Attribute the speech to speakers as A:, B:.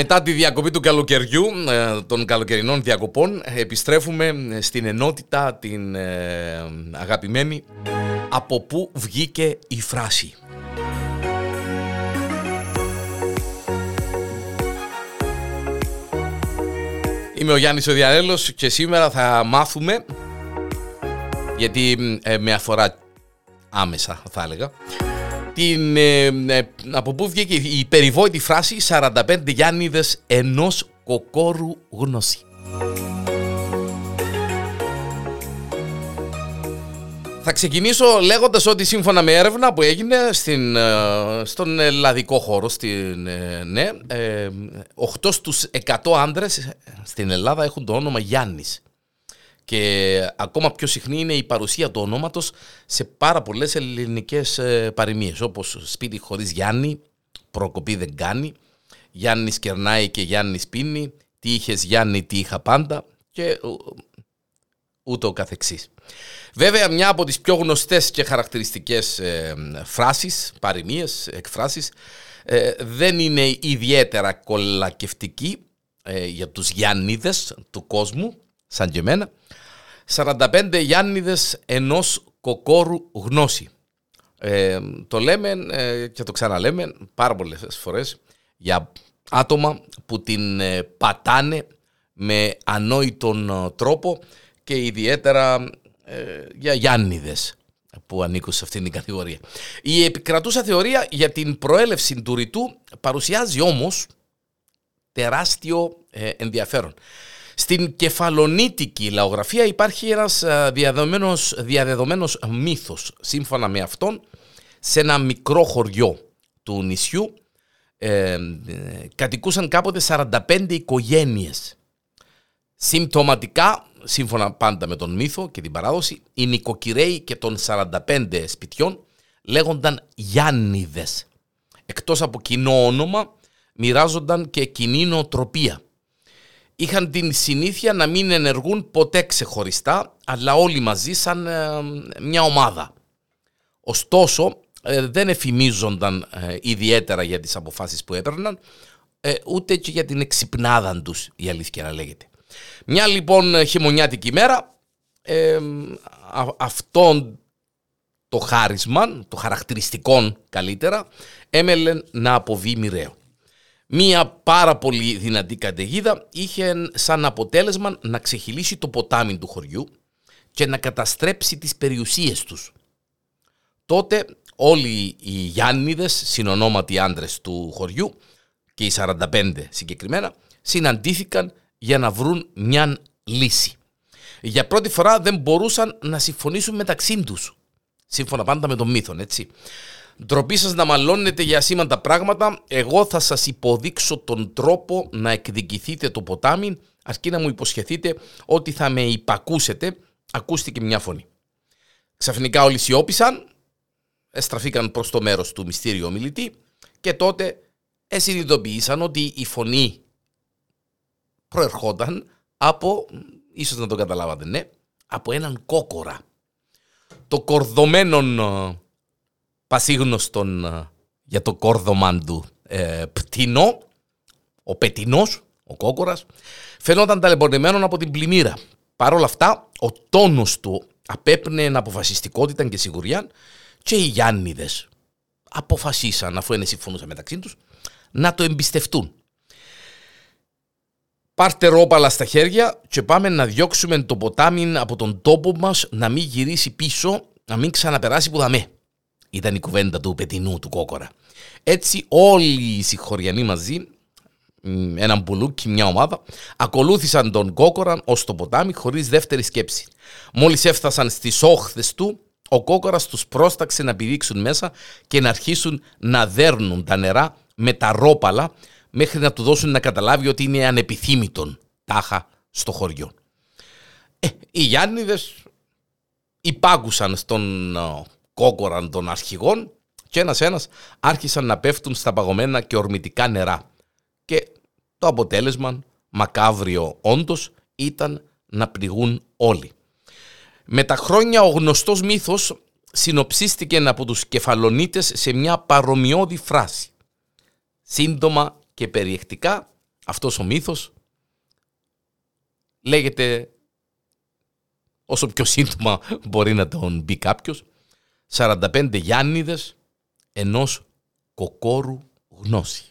A: μετά τη διακοπή του καλοκαιριού, ε, των καλοκαιρινών διακοπών, επιστρέφουμε στην ενότητα την ε, αγαπημένη «Από πού βγήκε η φράση». Είμαι ο Γιάννης ο Διανέλος και σήμερα θα μάθουμε, γιατί ε, με αφορά άμεσα θα έλεγα, την, από πού βγήκε η περιβόητη φράση 45 Γιάννηδες ενός κοκόρου γνώση. Θα ξεκινήσω λέγοντας ότι σύμφωνα με έρευνα που έγινε στην, ε, στον ελλαδικό χώρο, στην, ε, ναι, 8 ε, στους 100 άντρες στην Ελλάδα έχουν το όνομα Γιάννης. Και ακόμα πιο συχνή είναι η παρουσία του ονόματος σε πάρα πολλές ελληνικές παροιμίες, όπως σπίτι χωρίς Γιάννη, προκοπή δεν κάνει, Γιάννης κερνάει και Γιάννης πίνει, τι είχες Γιάννη, τι είχα πάντα και ούτω καθεξής. Βέβαια, μια από τις πιο γνωστές και χαρακτηριστικές ε, φράσεις, παροιμίες, εκφράσεις, ε, δεν είναι ιδιαίτερα κολακευτική ε, για τους Γιάννηδες του κόσμου, σαν και εμένα. 45 Γιάννηδες ενός κοκόρου γνώση. Ε, το λέμε και το ξαναλέμε πάρα πολλές φορές για άτομα που την πατάνε με ανόητον τρόπο και ιδιαίτερα ε, για Γιάννηδες που ανήκουν σε αυτήν την κατηγορία. Η επικρατούσα θεωρία για την προέλευση του ρητού παρουσιάζει όμως τεράστιο ε, ενδιαφέρον. Στην κεφαλονίτικη λαογραφία υπάρχει ένας ε, διαδεδομένος, διαδεδομένος μύθος. Σύμφωνα με αυτόν, σε ένα μικρό χωριό του νησιού ε, κατοικούσαν κάποτε 45 οικογένειες. Συμπτωματικά σύμφωνα πάντα με τον μύθο και την παράδοση, οι νοικοκυρέοι και των 45 σπιτιών λέγονταν Γιάννηδες. Εκτός από κοινό όνομα, μοιράζονταν και κοινή νοοτροπία. Είχαν την συνήθεια να μην ενεργούν ποτέ ξεχωριστά, αλλά όλοι μαζί σαν ε, μια ομάδα. Ωστόσο, ε, δεν εφημίζονταν ε, ιδιαίτερα για τις αποφάσεις που έπαιρναν, ούτε και για την εξυπνάδα τους, η αλήθεια να λέγεται. Μια λοιπόν χειμωνιάτικη μέρα, ε, αυτόν το χάρισμα, το χαρακτηριστικό καλύτερα, έμελε να αποβεί μοιραίο. Μία πάρα πολύ δυνατή καταιγίδα είχε σαν αποτέλεσμα να ξεχυλήσει το ποτάμι του χωριού και να καταστρέψει τις περιουσίες τους. Τότε όλοι οι Γιάννηδες, συνονόματοι άντρες του χωριού και οι 45 συγκεκριμένα, συναντήθηκαν για να βρουν μια λύση. Για πρώτη φορά δεν μπορούσαν να συμφωνήσουν μεταξύ τους. Σύμφωνα πάντα με τον μύθο, έτσι. Ντροπή σας να μαλώνετε για σήμαντα πράγματα. Εγώ θα σας υποδείξω τον τρόπο να εκδικηθείτε το ποτάμι, αρκεί να μου υποσχεθείτε ότι θα με υπακούσετε. Ακούστηκε μια φωνή. Ξαφνικά όλοι σιώπησαν, εστραφήκαν προς το μέρος του μυστήριου ομιλητή και τότε συνειδητοποίησαν ότι η φωνή προερχόταν από, ίσως να το καταλάβατε, ναι, από έναν κόκορα. Το κορδωμένον ε, πασίγνωστον ε, για το κόρδωμαν του ε, πτηνό, ο πετινός, ο κόκορας, φαινόταν ταλαιπωρημένο από την πλημμύρα. Παρ' όλα αυτά, ο τόνος του απέπνεε αποφασιστικότητα και σιγουριά και οι Γιάννηδες αποφασίσαν, αφού είναι συμφωνούσαν μεταξύ τους, να το εμπιστευτούν. Πάρτε ρόπαλα στα χέρια και πάμε να διώξουμε το ποτάμι από τον τόπο μας να μην γυρίσει πίσω, να μην ξαναπεράσει που δαμέ. Ήταν η κουβέντα του πετινού του κόκορα. Έτσι όλοι οι συγχωριανοί μαζί, έναν μπουλούκι, μια ομάδα, ακολούθησαν τον κόκορα ως το ποτάμι χωρίς δεύτερη σκέψη. Μόλις έφτασαν στις όχθες του, ο κόκορας τους πρόσταξε να πηδήξουν μέσα και να αρχίσουν να δέρνουν τα νερά με τα ρόπαλα μέχρι να του δώσουν να καταλάβει ότι είναι ανεπιθύμητον τάχα στο χωριό. Ε, οι Γιάννηδες υπάκουσαν στον uh, κόκοραν των αρχηγών και ένας-ένας άρχισαν να πέφτουν στα παγωμένα και ορμητικά νερά. Και το αποτέλεσμα, μακάβριο όντως, ήταν να πληγούν όλοι. Με τα χρόνια ο γνωστός μύθος συνοψίστηκε από τους κεφαλονίτες σε μια παρομοιώδη φράση. Σύντομα και περιεκτικά αυτός ο μύθος λέγεται όσο πιο σύντομα μπορεί να τον μπει κάποιος 45 Γιάννηδες ενός κοκόρου γνώση.